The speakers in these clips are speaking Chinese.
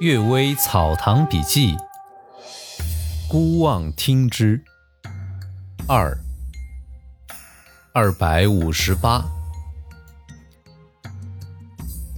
《岳微草堂笔记》，孤望听之。二二百五十八，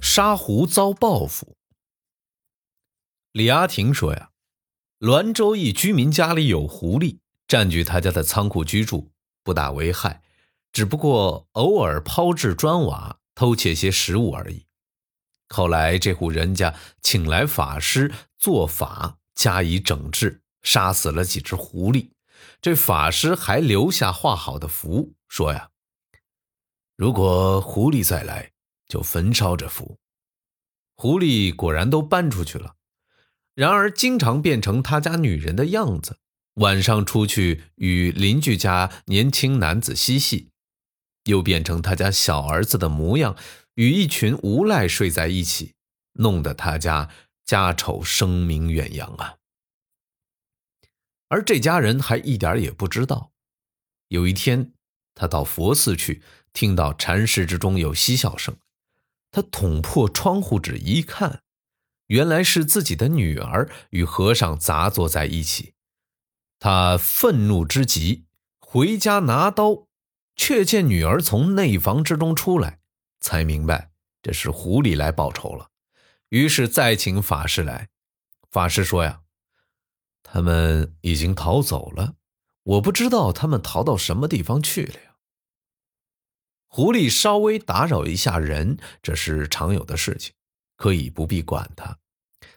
沙狐遭报复。李阿婷说：“呀，滦州一居民家里有狐狸，占据他家的仓库居住，不大为害，只不过偶尔抛掷砖瓦，偷窃些食物而已。”后来，这户人家请来法师做法，加以整治，杀死了几只狐狸。这法师还留下画好的符，说呀：“如果狐狸再来，就焚烧这符。”狐狸果然都搬出去了，然而经常变成他家女人的样子，晚上出去与邻居家年轻男子嬉戏，又变成他家小儿子的模样。与一群无赖睡在一起，弄得他家家丑声名远扬啊！而这家人还一点也不知道。有一天，他到佛寺去，听到禅室之中有嬉笑声，他捅破窗户纸一看，原来是自己的女儿与和尚杂坐在一起。他愤怒之极，回家拿刀，却见女儿从内房之中出来。才明白这是狐狸来报仇了，于是再请法师来。法师说：“呀，他们已经逃走了，我不知道他们逃到什么地方去了呀。”狐狸稍微打扰一下人，这是常有的事情，可以不必管他。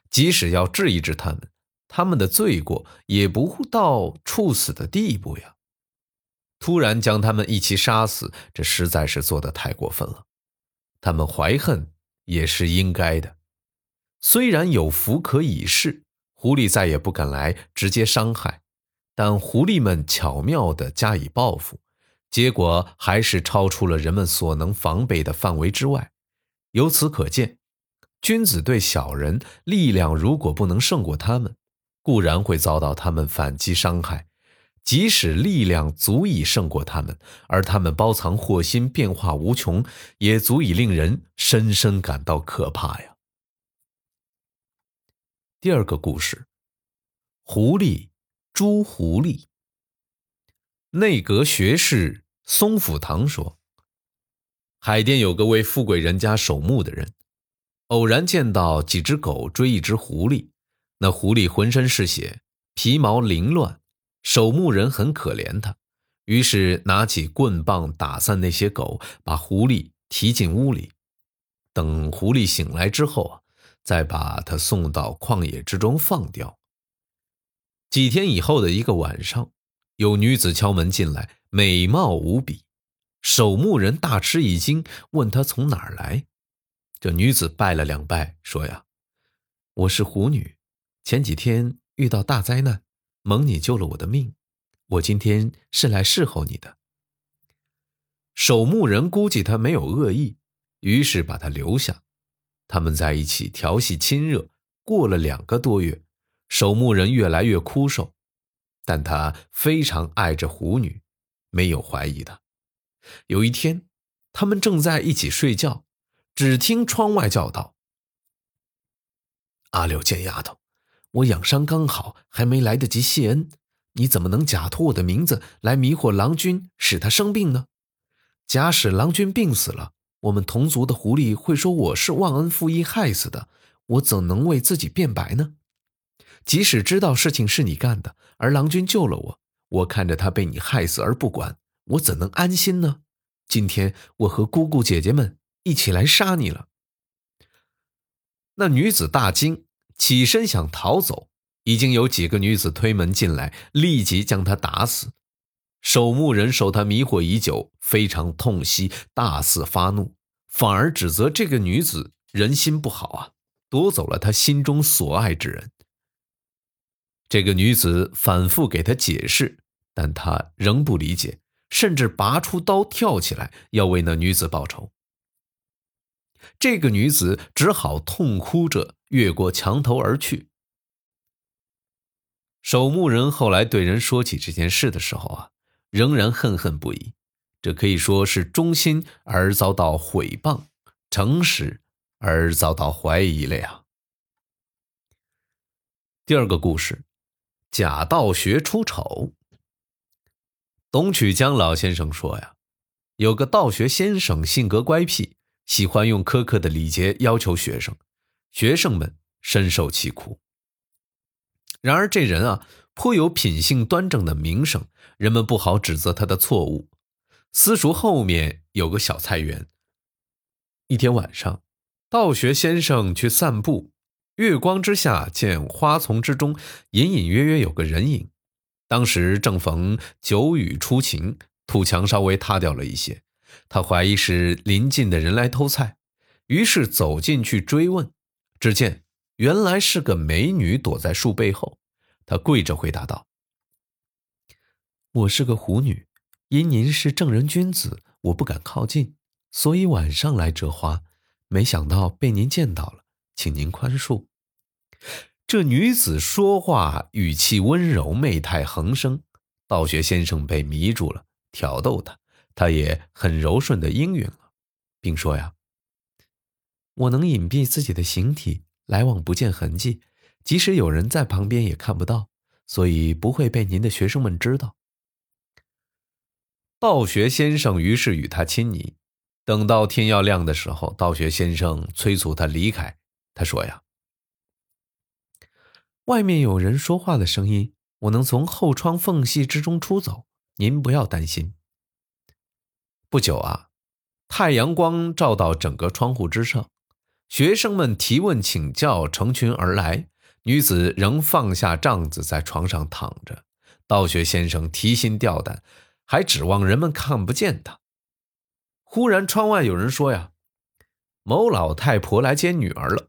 即使要治一治他们，他们的罪过也不到处死的地步呀。突然将他们一起杀死，这实在是做的太过分了。他们怀恨也是应该的，虽然有福可以试，狐狸再也不敢来直接伤害，但狐狸们巧妙地加以报复，结果还是超出了人们所能防备的范围之外。由此可见，君子对小人力量如果不能胜过他们，固然会遭到他们反击伤害。即使力量足以胜过他们，而他们包藏祸心、变化无穷，也足以令人深深感到可怕呀。第二个故事：狐狸朱狐狸。内阁学士松府堂说，海淀有个为富贵人家守墓的人，偶然见到几只狗追一只狐狸，那狐狸浑身是血，皮毛凌乱。守墓人很可怜他，于是拿起棍棒打散那些狗，把狐狸提进屋里。等狐狸醒来之后啊，再把它送到旷野之中放掉。几天以后的一个晚上，有女子敲门进来，美貌无比。守墓人大吃一惊，问她从哪儿来。这女子拜了两拜，说呀：“我是狐女，前几天遇到大灾难。”蒙你救了我的命，我今天是来侍候你的。守墓人估计他没有恶意，于是把他留下。他们在一起调戏亲热，过了两个多月，守墓人越来越枯瘦，但他非常爱着狐女，没有怀疑他。有一天，他们正在一起睡觉，只听窗外叫道：“阿柳贱丫头。”我养伤刚好，还没来得及谢恩，你怎么能假托我的名字来迷惑郎君，使他生病呢？假使郎君病死了，我们同族的狐狸会说我是忘恩负义害死的，我怎能为自己辩白呢？即使知道事情是你干的，而郎君救了我，我看着他被你害死而不管，我怎能安心呢？今天我和姑姑姐姐们一起来杀你了。那女子大惊。起身想逃走，已经有几个女子推门进来，立即将他打死。守墓人受他迷惑已久，非常痛惜，大肆发怒，反而指责这个女子人心不好啊，夺走了他心中所爱之人。这个女子反复给他解释，但他仍不理解，甚至拔出刀跳起来要为那女子报仇。这个女子只好痛哭着越过墙头而去。守墓人后来对人说起这件事的时候啊，仍然恨恨不已。这可以说是忠心而遭到毁谤，诚实而遭到怀疑了呀。第二个故事，假道学出丑。董曲江老先生说呀，有个道学先生性格乖僻，喜欢用苛刻的礼节要求学生，学生们深受其苦。然而这人啊，颇有品性端正的名声，人们不好指责他的错误。私塾后面有个小菜园。一天晚上，道学先生去散步。月光之下，见花丛之中隐隐约约有个人影。当时正逢久雨初晴，土墙稍微塌掉了一些。他怀疑是邻近的人来偷菜，于是走进去追问。只见原来是个美女躲在树背后。他跪着回答道：“我是个狐女，因您是正人君子，我不敢靠近，所以晚上来折花。没想到被您见到了。”请您宽恕。这女子说话语气温柔，媚态横生。道学先生被迷住了，挑逗她，他也很柔顺的应允了，并说：“呀，我能隐蔽自己的形体，来往不见痕迹，即使有人在旁边也看不到，所以不会被您的学生们知道。”道学先生于是与他亲昵。等到天要亮的时候，道学先生催促他离开。他说：“呀，外面有人说话的声音，我能从后窗缝隙之中出走，您不要担心。”不久啊，太阳光照到整个窗户之上，学生们提问请教成群而来。女子仍放下帐子在床上躺着。道学先生提心吊胆，还指望人们看不见他。忽然，窗外有人说：“呀，某老太婆来接女儿了。”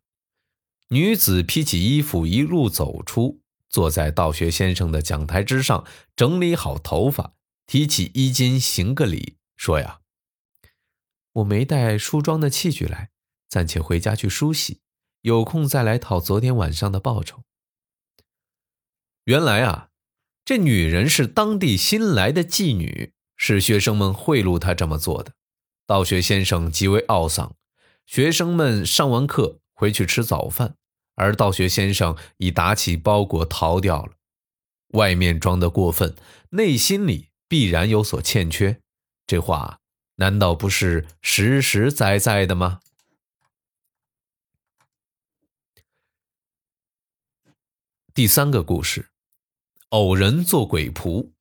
女子披起衣服，一路走出，坐在道学先生的讲台之上，整理好头发，提起衣襟行个礼，说：“呀，我没带梳妆的器具来，暂且回家去梳洗，有空再来讨昨天晚上的报酬。”原来啊，这女人是当地新来的妓女，是学生们贿赂她这么做的。道学先生极为懊丧，学生们上完课。回去吃早饭，而道学先生已打起包裹逃掉了。外面装得过分，内心里必然有所欠缺。这话难道不是实实在在的吗？第三个故事，偶人做鬼仆。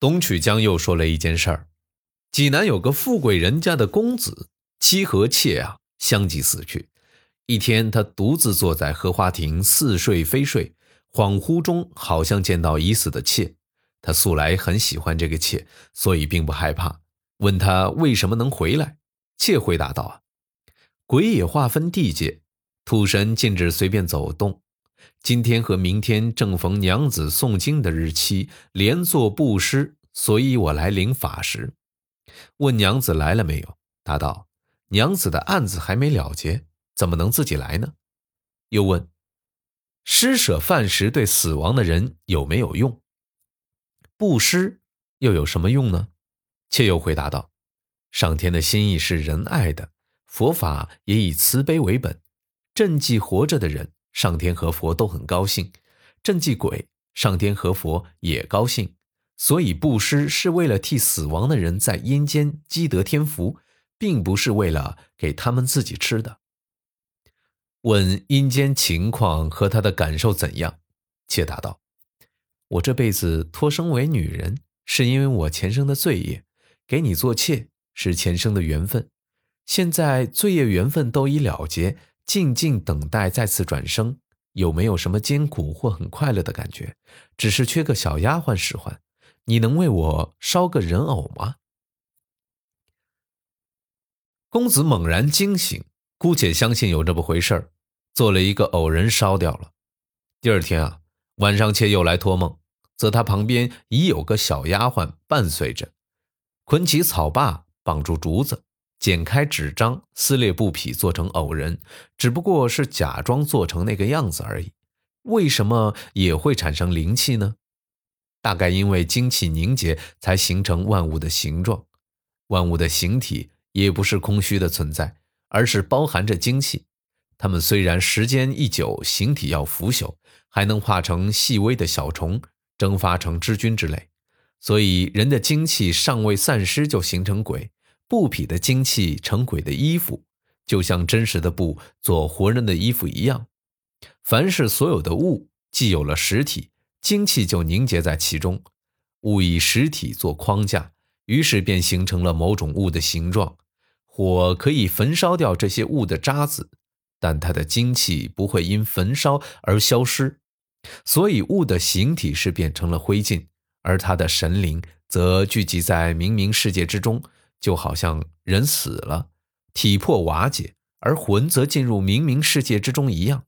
东曲江又说了一件事儿：济南有个富贵人家的公子，妻和妾啊。相继死去。一天，他独自坐在荷花亭，似睡非睡，恍惚中好像见到已死的妾。他素来很喜欢这个妾，所以并不害怕。问他为什么能回来，妾回答道：“啊，鬼也划分地界，土神禁止随便走动。今天和明天正逢娘子诵经的日期，连做布施，所以我来领法时。问娘子来了没有？答道。”娘子的案子还没了结，怎么能自己来呢？又问：施舍饭食对死亡的人有没有用？布施又有什么用呢？妾又回答道：上天的心意是仁爱的，佛法也以慈悲为本。赈济活着的人，上天和佛都很高兴；赈济鬼，上天和佛也高兴。所以布施是为了替死亡的人在阴间积德天福。并不是为了给他们自己吃的。问阴间情况和他的感受怎样？妾答道：“我这辈子托生为女人，是因为我前生的罪业；给你做妾是前生的缘分。现在罪业缘分都已了结，静静等待再次转生，有没有什么艰苦或很快乐的感觉？只是缺个小丫鬟使唤。你能为我烧个人偶吗？”公子猛然惊醒，姑且相信有这么回事儿，做了一个偶人烧掉了。第二天啊，晚上妾又来托梦，则他旁边已有个小丫鬟伴随着，捆起草把，绑住竹子，剪开纸张，撕裂布匹，做成偶人，只不过是假装做成那个样子而已。为什么也会产生灵气呢？大概因为精气凝结，才形成万物的形状，万物的形体。也不是空虚的存在，而是包含着精气。它们虽然时间一久，形体要腐朽，还能化成细微的小虫，蒸发成脂菌之类。所以，人的精气尚未散失就形成鬼，布匹的精气成鬼的衣服，就像真实的布做活人的衣服一样。凡是所有的物，既有了实体，精气就凝结在其中。物以实体做框架，于是便形成了某种物的形状。火可以焚烧掉这些物的渣子。但它的精气不会因焚烧而消失，所以物的形体是变成了灰烬，而它的神灵则聚集在冥冥世界之中，就好像人死了，体魄瓦解，而魂则进入冥冥世界之中一样。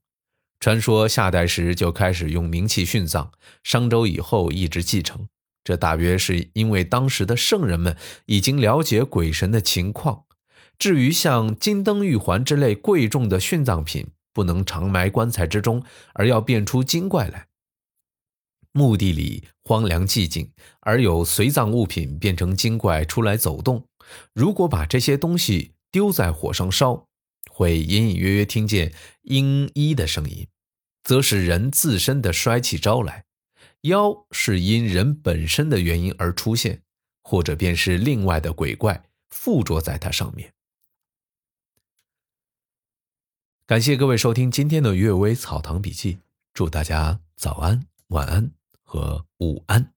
传说夏代时就开始用冥器殉葬，商周以后一直继承。这大约是因为当时的圣人们已经了解鬼神的情况。至于像金灯玉环之类贵重的殉葬品，不能常埋棺材之中，而要变出精怪来。墓地里荒凉寂静，而有随葬物品变成精怪出来走动。如果把这些东西丢在火上烧，会隐隐约约听见“嘤嘤”的声音，则是人自身的衰气招来。妖是因人本身的原因而出现，或者便是另外的鬼怪附着在它上面。感谢各位收听今天的《阅微草堂笔记》，祝大家早安、晚安和午安。